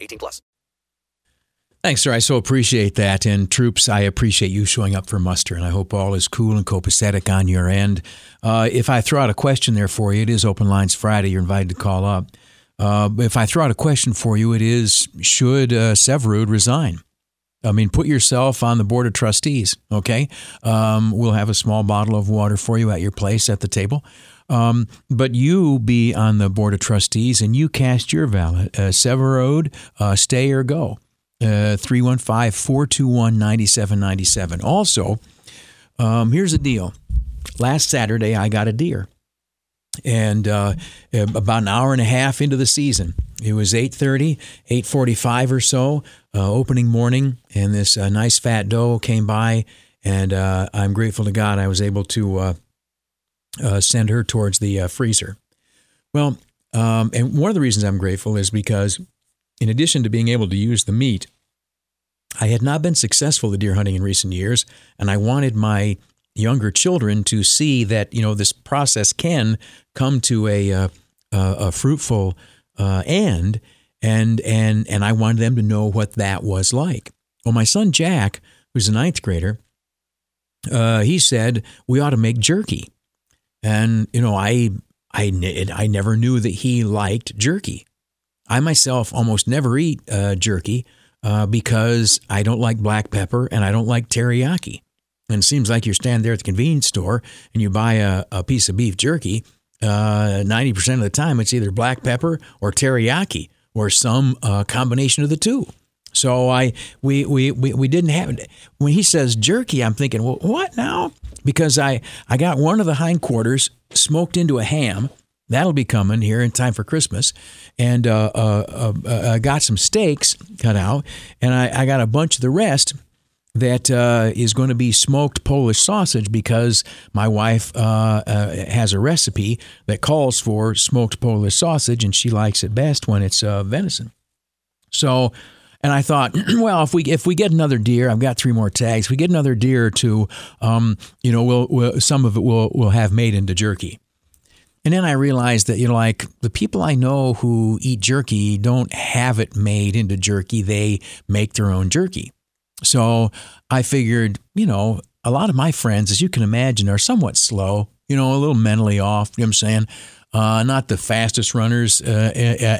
18 plus. Thanks, sir. I so appreciate that. And troops, I appreciate you showing up for muster. And I hope all is cool and copacetic on your end. Uh, if I throw out a question there for you, it is Open Lines Friday. You're invited to call up. Uh, if I throw out a question for you, it is should uh, Syverud resign? I mean, put yourself on the board of trustees, okay? Um, we'll have a small bottle of water for you at your place at the table. Um, but you be on the board of trustees and you cast your ballot. Uh, Syverud, uh, stay or go. Uh, 315 421 9797. Also, um, here's the deal. Last Saturday, I got a deer and uh, about an hour and a half into the season it was 8.30 8.45 or so uh, opening morning and this uh, nice fat doe came by and uh, i'm grateful to god i was able to uh, uh, send her towards the freezer well um, and one of the reasons i'm grateful is because in addition to being able to use the meat i had not been successful at deer hunting in recent years and i wanted my younger children to see that you know this process can come to a, uh, a fruitful uh, end, and and and I wanted them to know what that was like. Well, my son Jack, who's a ninth grader, uh, he said we ought to make jerky, and you know I I I never knew that he liked jerky. I myself almost never eat uh, jerky uh, because I don't like black pepper and I don't like teriyaki. And it seems like you're standing there at the convenience store and you buy a, a piece of beef jerky. Uh, 90% of the time, it's either black pepper or teriyaki or some uh, combination of the two. So I we, we, we, we didn't have it. When he says jerky, I'm thinking, well, what now? Because I, I got one of the hindquarters smoked into a ham. That'll be coming here in time for Christmas. And uh, uh, uh, uh I got some steaks cut out, and I, I got a bunch of the rest that uh, is going to be smoked Polish sausage because my wife uh, has a recipe that calls for smoked Polish sausage, and she likes it best when it's venison. So, and I thought, well, if we if we get another deer, I've got three more tags. If we get another deer or two, um, you know, we'll, we'll some of it we'll we'll have made into jerky. And then I realized that, you know, like the people I know who eat jerky don't have it made into jerky. They make their own jerky. So I figured, you know, a lot of my friends, as you can imagine, are somewhat slow, you know, a little mentally off. You know what I'm saying? Uh, not the fastest runners uh,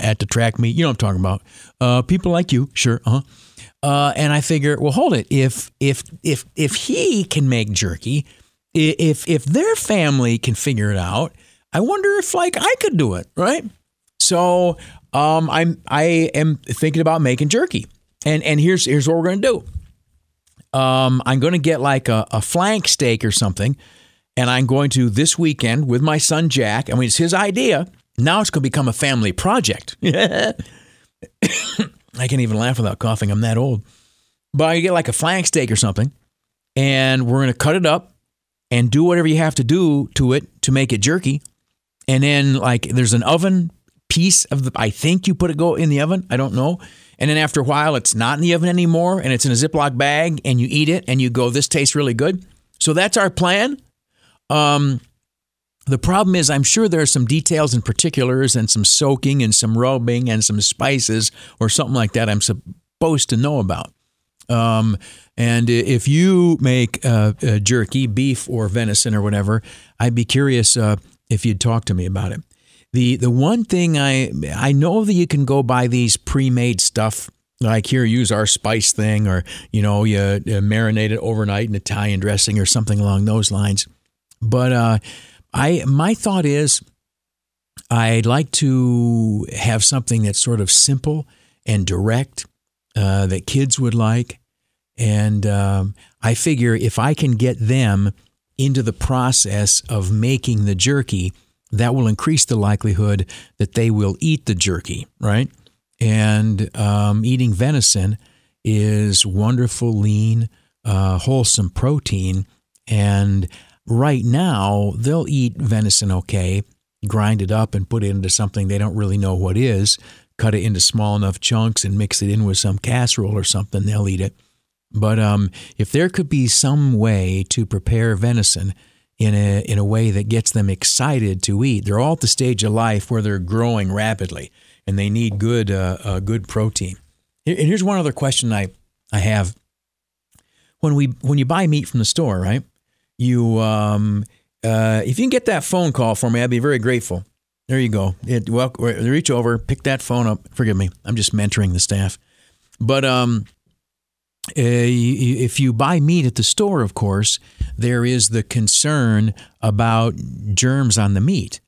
at the track meet. You know what I'm talking about. Uh, people like you, sure. Uh-huh. Uh, and I figure, well, hold it. If if if if he can make jerky, if if their family can figure it out, I wonder if like I could do it, right? So um, I'm I am thinking about making jerky, and and here's here's what we're gonna do. Um, I'm to get like a, a flank steak or something, and I'm going to this weekend with my son Jack. I mean, it's his idea. Now it's going to become a family project. I can't even laugh without coughing. I'm that old. But I get like a flank steak or something, and we're going to cut it up and do whatever you have to do to it to make it jerky. And then like there's an oven piece of the. I think you put it go in the oven. I don't know. And then after a while, it's not in the oven anymore and it's in a Ziploc bag and you eat it and you go, this tastes really good. So that's our plan. Um, the problem is, I'm sure there are some details and particulars and some soaking and some rubbing and some spices or something like that I'm supposed to know about. Um, and if you make uh, uh, jerky, beef or venison or whatever, I'd be curious uh, if you'd talk to me about it. The the one thing I I know that you can go buy these pre-made stuff like here use our spice thing or you know you, you marinate it overnight in Italian dressing or something along those lines. But uh, I my thought is I'd like to have something that's sort of simple and direct uh, that kids would like, and um, I figure if I can get them into the process of making the jerky that will increase the likelihood that they will eat the jerky, right? And um, eating venison is wonderful, lean, uh, wholesome protein. And right now, they'll eat venison okay, grind it up and put it into something they don't really know what is, cut it into small enough chunks and mix it in with some casserole or something, they'll eat it. But um, if there could be some way to prepare venison in a in a way that gets them excited to eat, they're all at the stage of life where they're growing rapidly and they need good uh, uh, good protein. And here's one other question I I have. When we when you buy meat from the store, right? You um, uh, if you can get that phone call for me, I'd be very grateful. There you go. It, well, reach over, pick that phone up. Forgive me, I'm just mentoring the staff. But um, uh, if you buy meat at the store, of course, there is the concern about germs on the meat.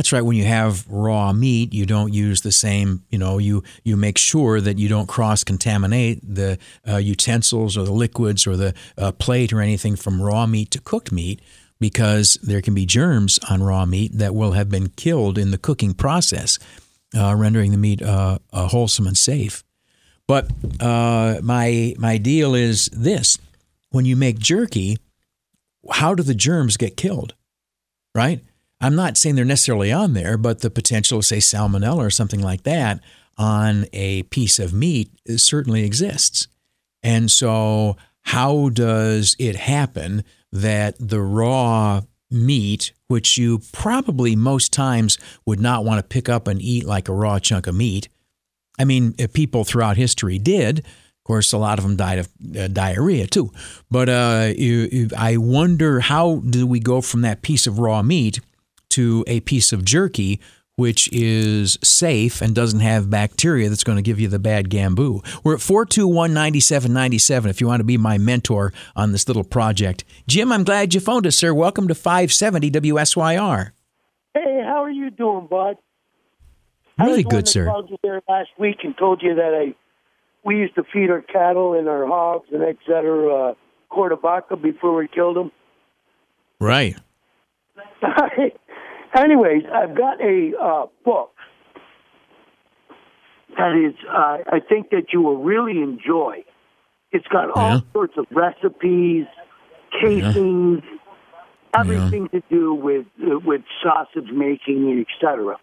That's right. When you have raw meat, you don't use the same. You know, you you make sure that you don't cross contaminate the uh, utensils or the liquids or the uh, plate or anything from raw meat to cooked meat because there can be germs on raw meat that will have been killed in the cooking process, uh, rendering the meat uh, uh, wholesome and safe. But uh, my my deal is this: when you make jerky, how do the germs get killed? Right? I'm not saying they're necessarily on there, but the potential of say salmonella or something like that on a piece of meat certainly exists. And so, how does it happen that the raw meat, which you probably most times would not want to pick up and eat like a raw chunk of meat, I mean, people throughout history did. Of course, a lot of them died of uh, diarrhea too. But uh, I wonder how do we go from that piece of raw meat to a piece of jerky which is safe and doesn't have bacteria that's going to give you the bad gamboo. We're at 421 9797 if you want to be my mentor on this little project. Jim, I'm glad you phoned us, sir. Welcome to 570 WSYR. Hey, how are you doing, bud? Really good, sir. I called you there last week and told you that I we used to feed our cattle and our hogs and et cetera uh, quarter before we killed them. Right. Anyways, I've got a uh, book that is, uh, I think that you will really enjoy. It's got all Yeah. sorts of recipes, casings, everything to do with uh, with sausage making and etc.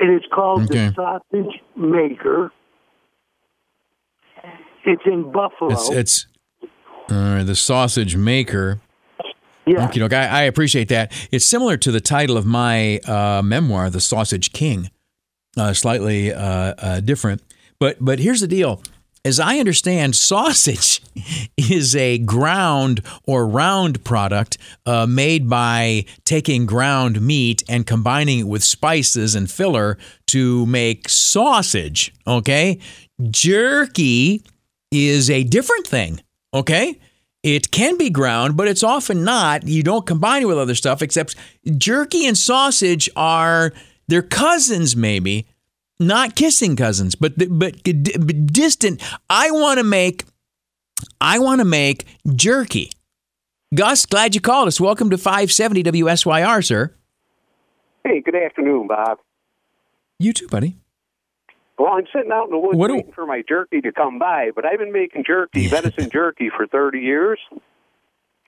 And it's called Okay. the Sausage Maker. It's in Buffalo. It's, it's uh, the sausage maker. Yeah. Okay, look, I, I appreciate that. It's similar to the title of my uh, memoir, The Sausage King, uh, slightly uh, uh, different. But but here's the deal. As I understand, sausage is a ground or round product uh, made by taking ground meat and combining it with spices and filler to make sausage. Okay, jerky is a different thing. Okay. It can be ground, but it's often not. You don't combine it with other stuff, except jerky and sausage are they're cousins, maybe not kissing cousins, but but, but distant. I want to make I want to make jerky. Gus, glad you called us. Welcome to 570 WSYR, sir. Hey, good afternoon, Bob. You too, buddy. Well, I'm sitting out in the woods What do- waiting for my jerky to come by, but I've been making jerky, venison jerky, for 30 years.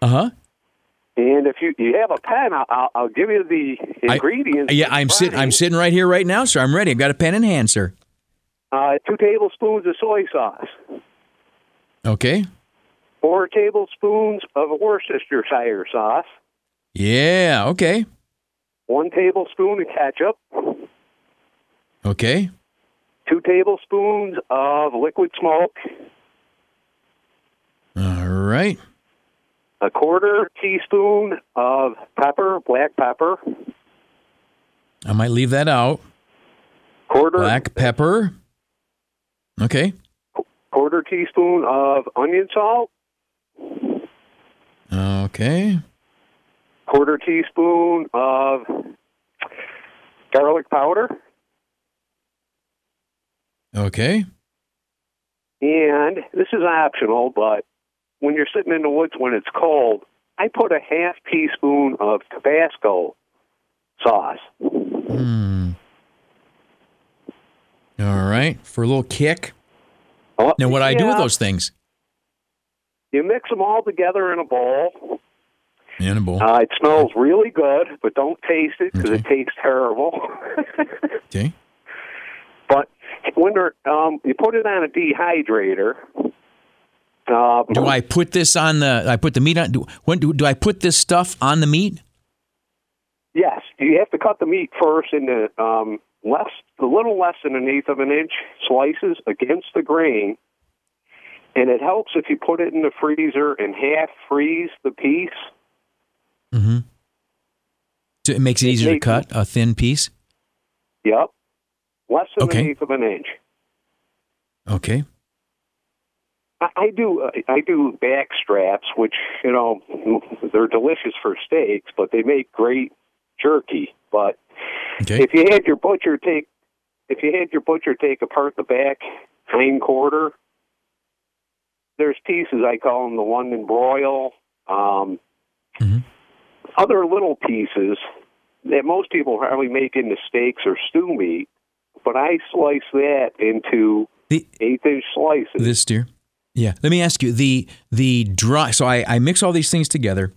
Uh huh. And if you you have a pen, I'll, I'll, give you the ingredients. Yeah, I'm sitting. I'm sitting right here, right now, sir. I'm ready. I've got a pen in hand, sir. Uh, two tablespoons of soy sauce, Okay. four tablespoons of Worcestershire sauce, Yeah. Okay. one tablespoon of ketchup, Okay. Two tablespoons of liquid smoke, All right. a quarter teaspoon of pepper, black pepper, I might leave that out. quarter Black pepper. Okay. quarter teaspoon of onion salt, Okay. quarter teaspoon of garlic powder, Okay. and this is optional, but when you're sitting in the woods when it's cold, I put a half teaspoon of Tabasco sauce. Hmm. All right, for a little kick. Oh, Now, what do I do with those things? You mix them all together in a bowl. In a bowl. Uh, it smells really good, but don't taste it because it tastes terrible. Okay. When they're, um, you put it on a dehydrator. Uh, Do I put this on the? I put the meat on. Do, when do, do I put this stuff on the meat? Yes, you have to cut the meat first into um, less, a little less than an eighth of an inch slices against the grain, and it helps if you put it in the freezer and half freeze the piece. Mm-hmm. So it makes it It easier to cut a thin piece. Yep, less than Okay. an eighth of an inch. Okay. I, I do. Uh, I do back straps, which you know they're delicious for steaks, but they make great jerky. But Okay. if you had your butcher take, if you had your butcher take apart the back hind quarter, there's pieces I call them the London broil, um, Mhm. other little pieces that most people probably make into steaks or stew meat. But I slice that into The eighth inch slices. this deer. Yeah. Let me ask you the the dry. So I I mix all these things together.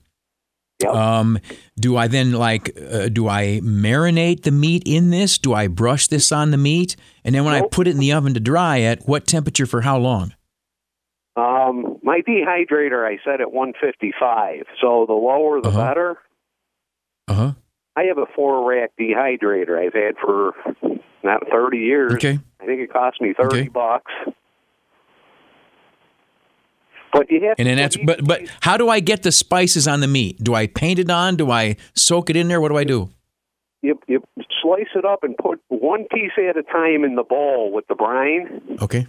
Yep. Um, do I then like uh, do I marinate the meat in this? Do I brush this on the meat? And then when I put it in the oven to dry at what temperature for how long? Um, my dehydrator, I set at 155. So the lower, the Uh-huh. better. Uh huh. I have a four rack dehydrator I've had for not 30 years. Okay. I think it cost me 30 Okay. bucks. But you have And then to that's but but how do I get the spices on the meat? Do I paint it on? Do I soak it in there? What do I do? you, you slice it up and put one piece at a time in the bowl with the brine. Okay.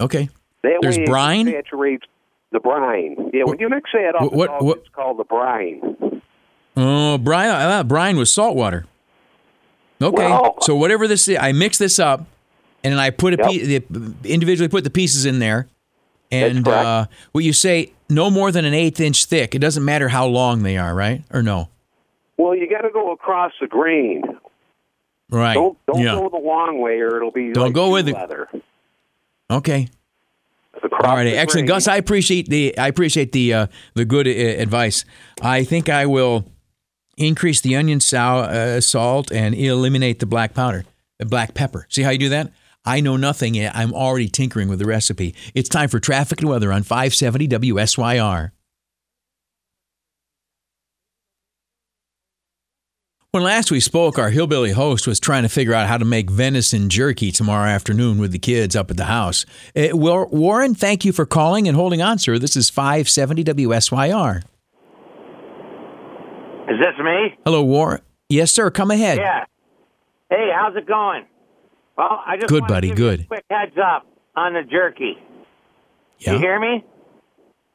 Okay. That There's way brine? it saturates the brine. Yeah, what, when you mix that up, What- what- it's, all- what- it's called the brine. Oh, brine. I thought brine was salt water. Okay. Well- so whatever this is, I mix this up, and then I put a Yep. piece, the, individually put the pieces in there, and uh, what you say, no more than an eighth inch thick. It doesn't matter how long they are, right? Or no? Well, you got to go across the grain. Right. Don't don't yeah. go the long way, or it'll be Don't like go with it. leather. Okay. Across All right, excellent, grain. Gus. I appreciate the I appreciate the uh, the good uh, advice. I think I will increase the onion sal- uh, salt and eliminate the black powder, the black pepper. See how you do that? I know nothing yet. I'm already tinkering with the recipe. It's time for traffic and weather on 570 WSYR. When last we spoke, our hillbilly host was trying to figure out how to make venison jerky tomorrow afternoon with the kids up at the house. Uh, War- Warren, thank you for calling and holding on, sir. This is 570 WSYR. Is this me? Hello, Warren. Yes, sir. Come ahead. Yeah. Hey, how's it going? Well, I just Good, buddy, give you a good. quick heads up on the jerky. Yeah. You hear me?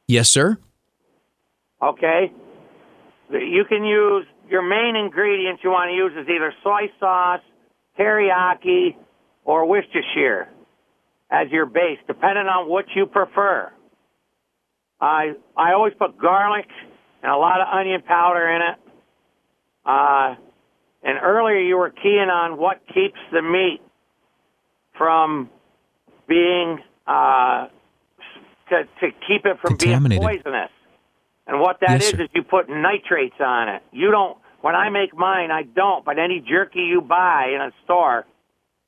Yes, sir. Okay. You can use your main ingredients you want to use is either soy sauce, teriyaki, or Worcestershire as your base, depending on what you prefer. I I always put garlic and a lot of onion powder in it. Uh, and earlier you were keying on what keeps the meat from being uh, to to keep it from being poisonous. And what that Yes, is sir. is you put nitrates on it. You don't. When I make mine, I don't. But any jerky you buy in a store,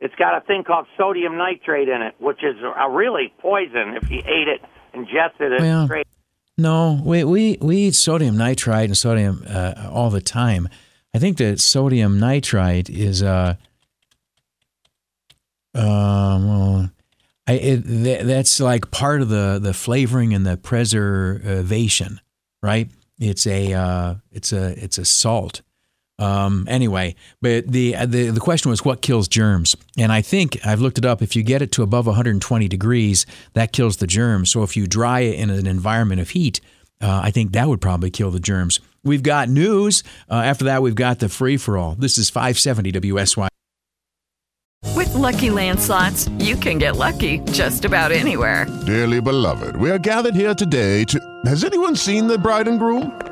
it's got a thing called sodium nitrate in it, which is a really poison if you ate it, ingested it Well, straight. No, we we, we eat sodium nitrite and sodium uh, all the time. I think that sodium nitrite is uh um well, I it, that, that's like part of the the flavoring and the preservation, right? It's a uh, it's a it's a salt. Um, anyway, but the, the the question was what kills germs, and I think I've looked it up. If you get it to above 120 degrees, that kills the germs. So if you dry it in an environment of heat, uh, I think that would probably kill the germs. We've got news. Uh, after that, we've got the free for all. This is 570 WSY. With Lucky Land slots, you can get lucky just about anywhere. Dearly beloved, we are gathered here today to. Has anyone seen the bride and groom?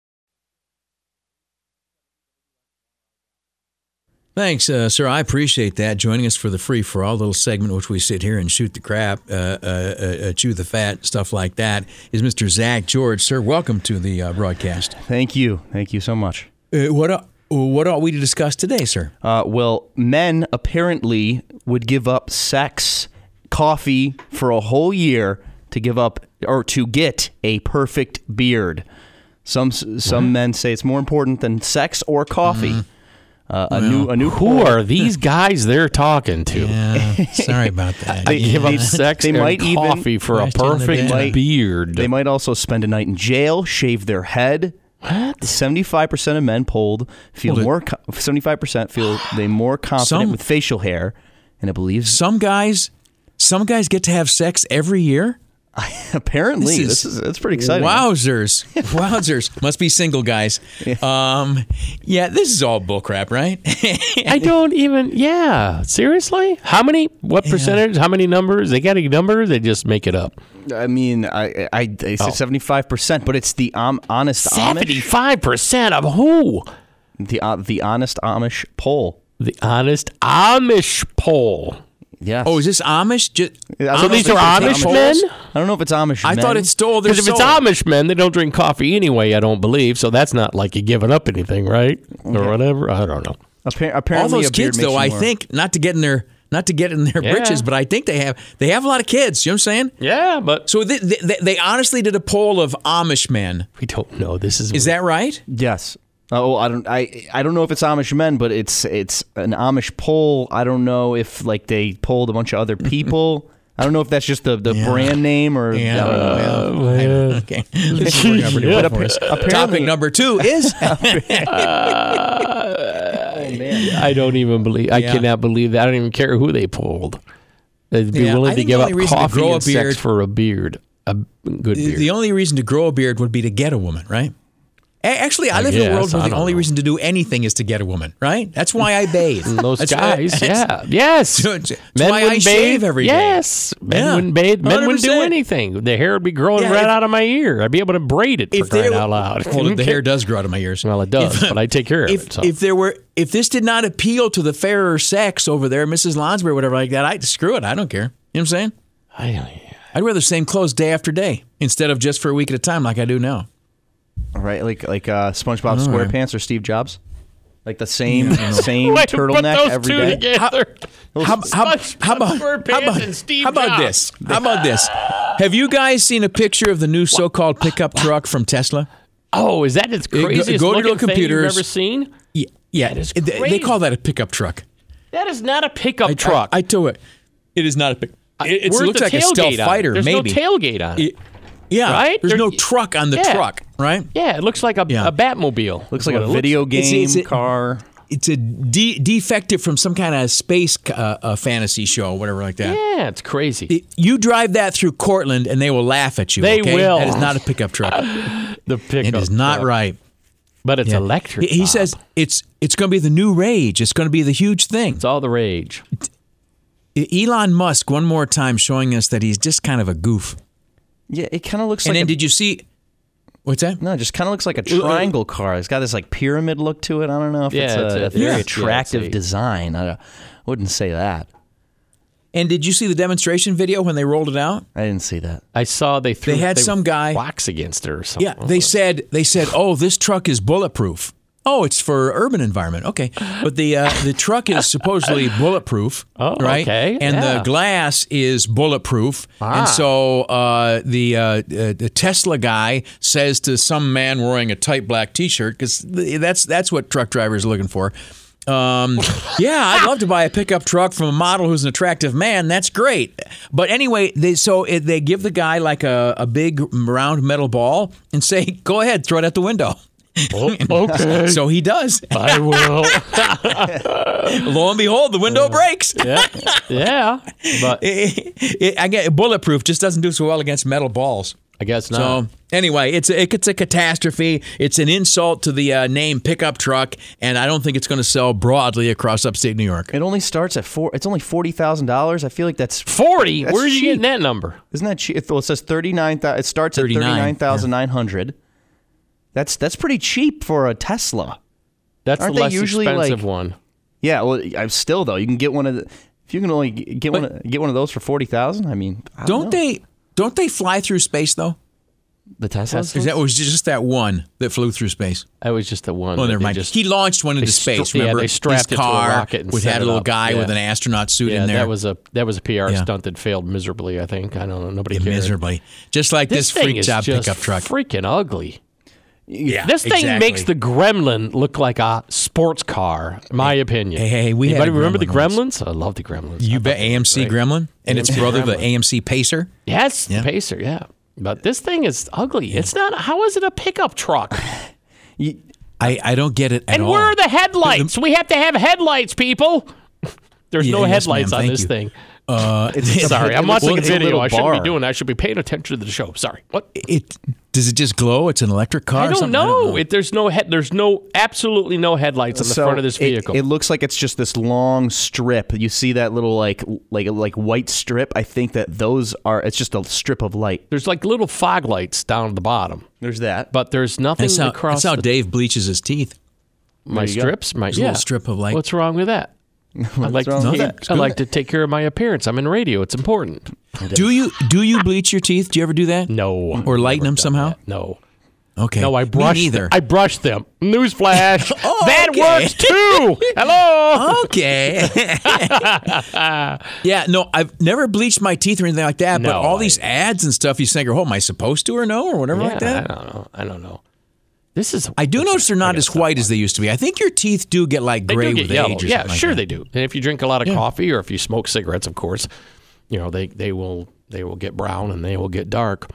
Thanks, uh, sir. I appreciate that. Joining us for the free for all little segment, which we sit here and shoot the crap, uh, uh, uh, chew the fat, stuff like that, is Mr. Zak George. Sir, welcome to the uh, broadcast. Thank you. Thank you so much. Uh, what what are we to discuss today, sir? Uh, well, men apparently would give up sex, coffee for a whole year to give up or to get a perfect beard. Some some men say it's more important than sex or coffee. Uh, a new a new Who poll- are these guys they're talking to? Yeah, sorry about that. They give up sex they and might even- coffee for a Question of the perfect day. beard. They might also spend a night in jail, shave their head. Seventy-five percent of men polled feel Hold more. Seventy-five percent feel they more confident Some- with facial hair, and it believes Some guys, some guys get to have sex every year. apparently this is, it's pretty exciting. Wowzers, wowzers! Must be single guys. Um, yeah, this is all bullcrap, right? I don't even. Yeah, seriously. How many? What percentage? How many numbers? They got a number. They just make it up. I mean, I I, I Oh. say seventy-five percent, but it's the um, honest Seventy-five percent of who? the uh, the honest Amish poll. The honest Amish poll. Yes. oh, is this Amish? Ju- I don't So know these if are it's Amish men? I don't know if it's Amish. I men. thought it stole their Because if it's soul. Amish men, they don't drink coffee anyway. I don't believe. So that's not like you giving up anything, right? Or whatever. I don't know. Appa- all those a beard kids makes though you i more- think not to get in their not to get in their Yeah. britches but i think they have they have a lot of kids you know what i'm saying Yeah, but so they, they, they honestly did a poll of amish men we don't know. This is is that right Yes. Oh, I don't. I I don't know if it's Amish men, but it's it's an Amish poll. I don't know if like they polled a bunch of other mm-hmm. people. I don't know if that's just the, the Yeah. brand name or yeah, oh, oh, I don't know. well, I don't- okay This is working out pretty well for us. apparently- topic number two is Oh man! I don't even believe. I Yeah. cannot believe that. I don't even care who they pulled. They'd be Yeah, I willing to give up only to coffee and beard- sex for a beard, a good beard. the only reason to grow a beard would be to get a woman right A- Actually, I I live in a world where the only know. reason to do anything is to get a woman, right? That's why I bathe. Those That's guys, that's- yeah, yes. That's Men why I wouldn't shave bathe every day. Yes, men Yeah, wouldn't bathe. Men wouldn't do anything. The hair would be growing Yeah, right if- out of my ear. I'd be able to braid it for crying out loud. Well, the hair does grow out of my ears. Well, it does, If- but I take care of if, it. So. If there were, if this did not appeal to the fairer sex over there, Mrs. Lonsberry, whatever like that, I screw it. I don't care. You know what I'm saying? I, I'd wear the same clothes day after day instead of just for a week at a time like I do now. Right? Like like uh, SpongeBob All right. SquarePants or Steve Jobs, like the same Yeah. same Way to put turtleneck those every two day. together. How, how, how about, how about, how about this? How about this? Have you guys seen a picture of the new so-called pickup truck from Tesla? Oh, is that the go- craziest go to looking your thing computers. you've ever seen? Yeah, yeah. That is They- They call that a pickup truck. That is not a pickup I- truck. I, I tell it, it is not a pick. It, it Where's looks like a tailgate stealth on fighter, There's maybe. no tailgate on it. It- yeah, Right? There's There- no truck on the Yeah. truck, right? yeah, it looks like a, Yeah. a Batmobile. Looks is like a it looks video game It's- it's a- car. It's a de- defective from some kind of space uh, uh, fantasy show, whatever like that. Yeah, it's crazy. It- you drive that through Cortland, and they will laugh at you. They okay? will. That is not a pickup truck. the pickup. it is not truck. right. But it's Yeah. electric. He, he Bob. says it's it's going to be the new rage. It's going to be the huge thing. it's all the rage. Elon Musk, one more time, showing us that he's just kind of a goof. Yeah, it kind of looks And like. then, a, did you see? What's that? no, it just kind of looks like a triangle car. It's got this like pyramid look to it. I don't know if Yeah, it's it's a, a- very yeah, attractive it's a- design. I wouldn't say that. And did you see the demonstration video when they rolled it out? I didn't see that. I saw they threw They had some guy- rocks against it or something. Yeah, they said they said, "Oh, this truck is bulletproof." Oh, it's for urban environment. Okay, but the uh, the truck is supposedly bulletproof. Oh, right. okay, And yeah. the glass is bulletproof. Ah. And so uh, the uh, uh, the Tesla guy says to some man wearing a tight black T-shirt because that's that's what truck drivers are looking for. Um, yeah, I'd love to buy a pickup truck from a model who's an attractive man. That's great. But anyway, they so it, they give the guy like a, a big round metal ball and say, "Go ahead, throw it out the window." Oh, okay. So he does. I will. Lo and behold, the window breaks. yeah, yeah. But It- it- I get bulletproof just doesn't do so well against metal balls. I guess not. So Anyway, it's a, it's a catastrophe. It's an insult to the uh, name pickup truck, and I don't think it's going to sell broadly across upstate New York. It only starts at four. It's only forty thousand dollars. I feel like that's Forty. That's Where are you cheap. getting that number? Isn't that cheap? Well, it says thirty nine. It starts at 39, thirty nine thousand nine hundred. That's that's pretty cheap for a Tesla. That's Aren't the less usually, expensive like- one. Yeah. Well, I'm still though. You can get one of the. If you can only get one, of- get one of those for forty thousand. I mean, I Don't know. they? Don't they fly through space though? The Teslas. Is that was just that one that flew through space? That was just the one. Oh, never they mind. just- he launched one they into stra- space. yeah, Remember, they strapped his it to a car rocket and with set had a little up. guy Yeah. with an astronaut suit yeah, in there. that was a that was a PR Yeah. stunt that failed miserably. I think. I don't know. Nobody Yeah, cared. miserably, just like this, thing freak is job just pickup truck. Freaking ugly. Yeah, This thing exactly. makes the Gremlin look like a sports car, in my opinion. Hey, hey, we Anybody remember the Gremlin Gremlins? I love the Gremlins. You bet thought they were AMC. Gremlin and its AMC brother, the AMC Pacer. Yes, Yeah. Pacer. Yeah, but this thing is ugly. It's not. How is it a pickup truck? I, I don't get it at and all. where are the headlights? we have to have headlights, people. There's Yeah, no yes, headlights on this you. thing. Uh, Sorry, I'm watching looks a video. little I shouldn't bar. be doing. that. I should be paying attention to the show. Sorry. What? It does it just glow? It's an electric car. I or don't something? know. It, there's no head. There's no absolutely no headlights on the So front of this vehicle. It, looks like it's just this long strip. You see that little like like like white strip? I think that those are. It's just a strip of light. there's like little fog lights down at the bottom, There's that. but there's nothing That's how, across that's how the, Dave bleaches his teeth. my There you go. strips. My There's a yeah. little strip of light. What's wrong with that? I like to take, that? I like to take care of my appearance. I'm in radio. It's important. Do you do you bleach your teeth? Do you ever do that? No. Or lighten them somehow? No. Okay. No, I brush. Me neither. Them. I brush them. Newsflash. Oh, that okay. works too. Hello. okay. yeah, no, I've never bleached my teeth or anything like that. but all I- these ads and stuff, you think, oh, am I supposed to or no or whatever like that? I don't know. I don't know. This is. I do notice they're not as white as they used to be. I think your teeth do get like They gray do get with yellow. age. Or yeah, like sure that. they do. And if you drink a lot of Yeah. coffee or if you smoke cigarettes, of course, you know they they will they will get brown and they will get dark.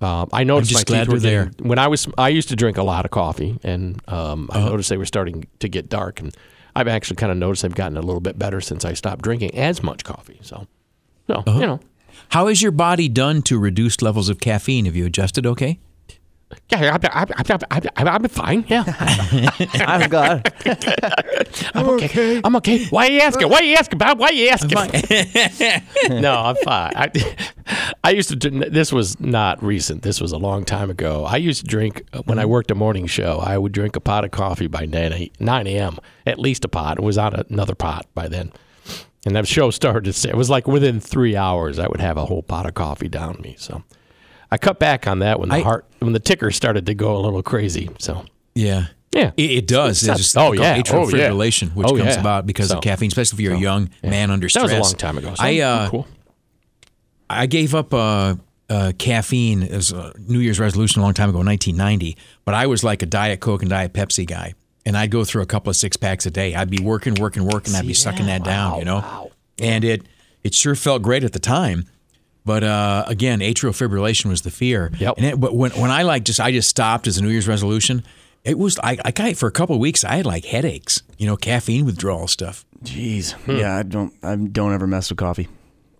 Uh, I noticed just my glad teeth were they're getting- when I was I used to drink a lot of coffee and um, Uh-huh. I noticed they were starting to get dark and I've actually kind of noticed they've gotten a little bit better since I stopped drinking as much coffee. So, so Uh-huh. you know, How has your body done to reduce levels of caffeine? Have you adjusted okay? Yeah, I'm, I'm, I'm, I'm, I'm fine. Yeah, I'm good. I'm okay. I'm okay. Why are you asking? Why are you asking, Bob? Why are you asking? no, I'm fine. I, I used to. drink- This was not recent. This was a long time ago. I used to drink uh, when I mm-hmm. worked a morning show. I would drink a pot of coffee by 9 9 a.m. At least a pot. It was on another pot by then. And that show started. to say- It was like within three hours, I would have a whole pot of coffee down me. So I cut back on that when the I- heart, when the ticker started to go a little crazy. So Yeah. yeah, It, it does. It's It's just oh, yeah. atrial Oh, yeah. fibrillation, which Oh, comes yeah. about because So- of caffeine, especially if you're a young man under stress. that was a long time ago. So I uh, cool. I gave up uh, uh, caffeine as a New Year's resolution a long time ago, 1990. But I was like a Diet Coke and Diet Pepsi guy, and I'd go through a couple of six packs a day. I'd be working, working, working. I'd be sucking that down, you know. Wow. And it it sure felt great at the time. But uh, again, atrial fibrillation was the fear. Yep. And it, but when when I like just I just stopped as a New Year's resolution. It was I, I got for a couple of weeks. I had like headaches, you know, caffeine withdrawal stuff. Jeez. Yeah, I don't. I don't ever mess with coffee,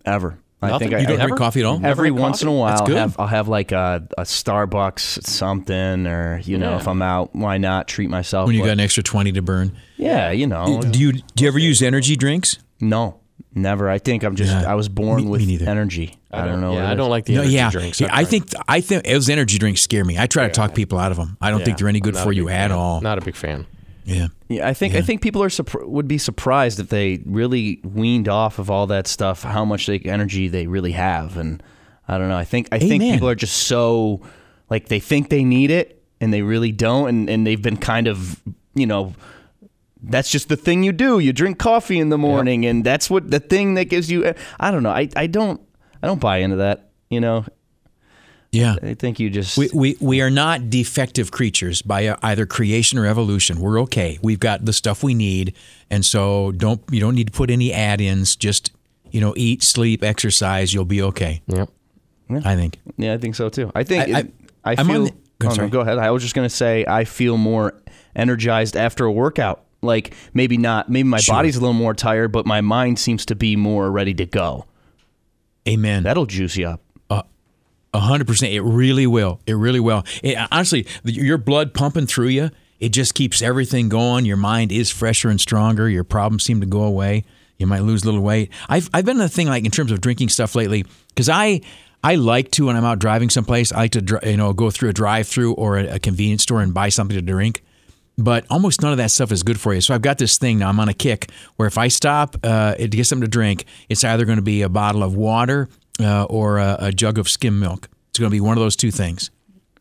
ever. I Nothing? think I, You don't I- drink coffee at all? Every Never had once in a while, I'll good. have, I'll have like a, a Starbucks something, or you know, Yeah. if I'm out, why not treat myself? When you But- got an extra twenty to burn. yeah, you know. Do you do you ever use energy drinks? No, never. I think I'm just. Yeah. I was born Me- me with neither. energy. I, don't know. what Yeah, it I don't is. like the No, energy yeah, drinks. Yeah, I think I think those energy drinks scare me. I try to talk people out of them. I don't think they're any good for you big at fan. all. Not a big fan. Yeah, Yeah, I think I think people are would be surprised if they really weaned off of all that stuff, how much like, energy they really have, and I don't know. I think I think people are just so like they think they need it and they really don't, and and they've been kind of you know. That's just the thing you do. You drink coffee in the morning, and that's what the thing that gives you. Eh, I don't know. I, I don't I don't buy into that. You know, yeah. I think you just We, we we are not defective creatures by uh, either creation or evolution. We're okay. We've got the stuff we need, and so don't you don't need to put any add-ins. Just you know, eat, sleep, exercise. You'll be okay. Yep. I think. Yeah, I think so too. I think I- I, I, I'm on feel. the- Go- oh, no, go ahead. I was just gonna say I feel more energized after a workout. Like maybe not. Maybe my Sure. body's a little more tired, but my mind seems to be more ready to go. Amen. That'll juice you up. Uh, a hundred percent. It really will. It really will. It, honestly, the- your blood pumping through you, it just keeps everything going. Your mind is fresher and stronger. Your problems seem to go away. You might lose a little weight. I've I've been a thing like in terms of drinking stuff lately because I I like to when I'm out driving someplace. I like to you know go through a drive-through or a, a convenience store and buy something to drink. But almost none of that stuff is good for you. So I've got this thing now. I'm on a kick where if I stop uh, to get something to drink, it's either going to be a bottle of water uh, or a, a jug of skim milk. It's going to be one of those two things.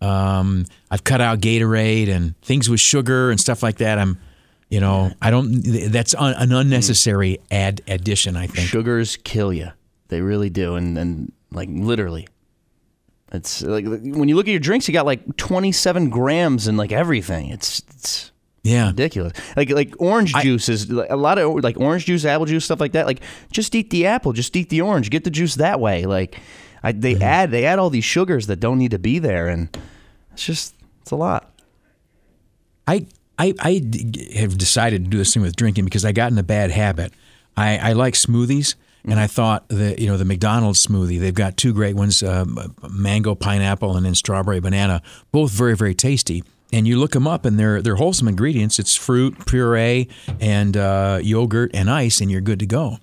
Um, I've cut out Gatorade and things with sugar and stuff like that. I'm, you know, I don't. That's un, an unnecessary add addition. I think. Sugars kill you. They really do, and and like literally. It's like when you look at your drinks, you got like 27 grams in like everything. It's it's yeah ridiculous. Like like orange juice is like, a lot of like orange juice, apple juice, stuff like that. Like just eat the apple, just eat the orange, get the juice that way. Like I, they Mm-hmm. add they add all these sugars that don't need to be there, and it's just it's a lot. I I I have decided to do this thing with drinking because I got in a bad habit. I, I like smoothies, and I thought that you know the McDonald's smoothie. They've got two great ones: um, mango, pineapple, and then strawberry banana. Both very very tasty. And you look them up, and they're they're wholesome ingredients. It's fruit, puree, and uh, yogurt and ice, and you're good to go.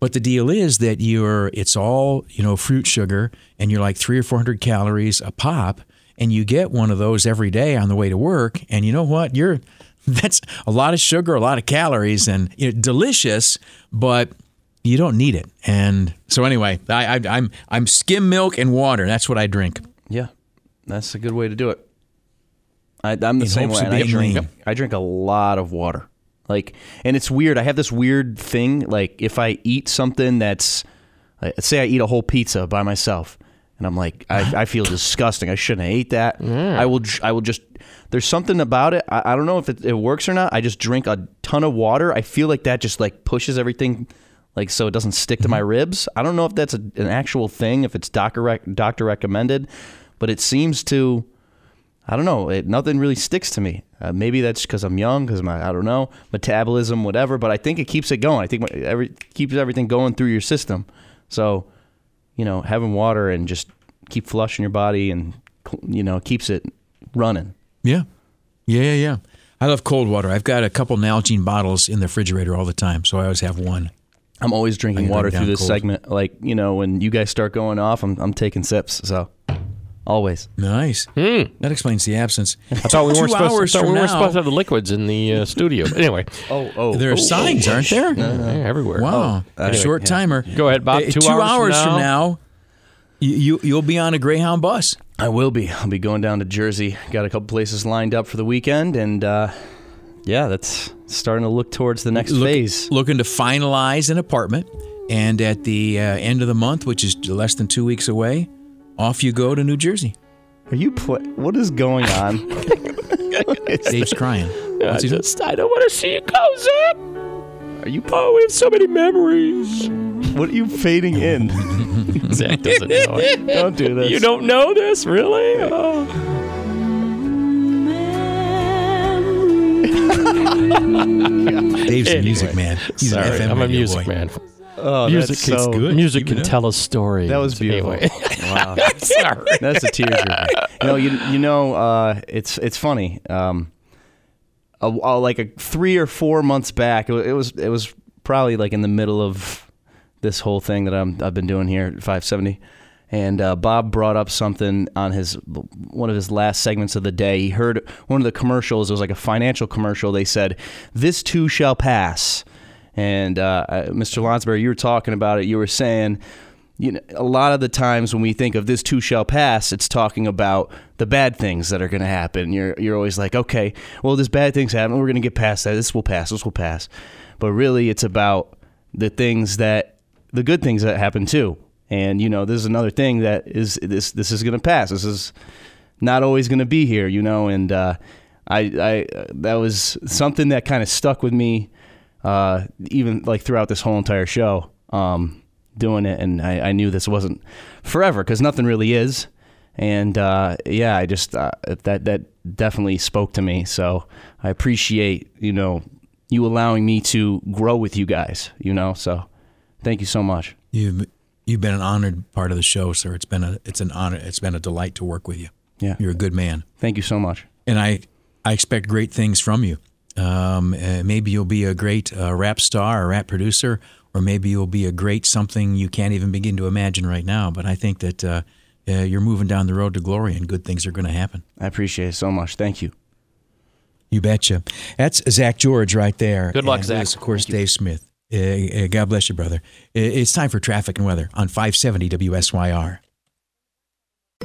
But the deal is that you're it's all you know fruit sugar, and you're like three or four hundred calories a pop, and you get one of those every day on the way to work, and you know what? You're that's a lot of sugar, a lot of calories, and you know, delicious, but you don't need it. And so anyway, I, I, I'm I'm skim milk and water. That's what I drink. Yeah, that's a good way to do it. I, I'm the In same way. I drink. lean. I drink a lot of water. Like, and it's weird. I have this weird thing. Like, if I eat something that's, like, say, I eat a whole pizza by myself, and I'm like, I, I feel disgusting. I shouldn't have ate that. I will. j- I will just. There's something about it. I, I don't know if it, it works or not. I just drink a ton of water. I feel like that just like pushes everything, like so it doesn't stick to my ribs. I don't know if that's a, an actual thing. If it's doctor rec- doctor recommended, but it seems to. I don't know. It, nothing really sticks to me. Uh, maybe that's because I'm young, because my I don't know metabolism, whatever. But I think it keeps it going. I think my- every keeps everything going through your system. So, you know, having water and just keep flushing your body and you know keeps it running. Yeah, yeah, yeah, yeah. I love cold water. I've got a couple Nalgene bottles in the refrigerator all the time, so I always have one. I'm always I drinking water through this cold. segment. Like you know, when you guys start going off, I'm I'm taking sips. So, always. Nice. That explains the absence. I thought we weren't supposed. hours thought we weren't now- supposed to have the liquids in the uh, studio. Anyway, oh, oh, There are signs, aren't there? Yeah, everywhere. Wow, Oh, anyway, short yeah. timer. Go ahead, Bob. Uh, Two, hours, from from now, you, you you'll be on a Greyhound bus. I will be. I'll be going down to Jersey. Got a couple places lined up for the weekend, and uh, yeah, that's starting to look towards the next Look- phase. Looking to finalize an apartment, and at the uh, end of the month, which is less than two weeks away, off you go to New Jersey. Are you pl- What is going on? Dave's crying. I What's he just I don't want to see you go, Zak. Are you? Oh, we have so many memories. What are you fading in? Zak doesn't know it. Don't do this. You don't know this, really? Oh. Dave's a music man. He's Sorry, an FM I'm a radio music boy. man. Oh, music that's so good. Music Keep it can up. tell a story. That was beautiful. Anyway. Wow. Sorry. That's a tearjerker. No, you you know, uh, it's it's funny. Um, a, a- like a three or four months back, it, wa- it was it was probably like in the middle of this whole thing that I'm I've been doing here at 570. And uh, Bob brought up something on his one of his last segments of the day. He heard one of the commercials. It was like a financial commercial. They said, "This too shall pass." And uh, uh, Mr. Lonsberry, you were talking about it. You were saying, you know, a lot of the times when we think of this too shall pass, it's talking about the bad things that are going to happen. You're you're always like, okay, well, this bad things happen. We're going to get past that. This will pass. This will pass. But really, it's about the things that the good things that happen too. And you know, this is another thing that is this this is going to pass. This is not always going to be here, you know. And uh, I I that was something that kind of stuck with me, uh, even like throughout this whole entire show. Um, doing it, and I, I knew this wasn't forever because nothing really is. And uh, yeah, I just uh, that that definitely spoke to me. So I appreciate you know you allowing me to grow with you guys. You know, so thank you so much. You You've been an honored part of the show, sir. It's been a it's an honor. It's been a delight to work with you. Yeah. You're a good man. Thank you so much. And I I expect great things from you. Um, uh, maybe you'll be a great uh, rap star or rap producer, or maybe you'll be a great something you can't even begin to imagine right now. But I think that uh, uh, you're moving down the road to glory, and good things are going to happen. I appreciate it so much. Thank you. You betcha. That's Zak George right there. Good luck, And Zak. this, of course, Dave Smith. Uh, God bless you, brother. Uh, It's time for traffic and weather on 570 WSYR.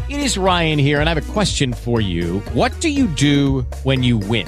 It is Ryan here, and I have a question for you. What do you do when you win?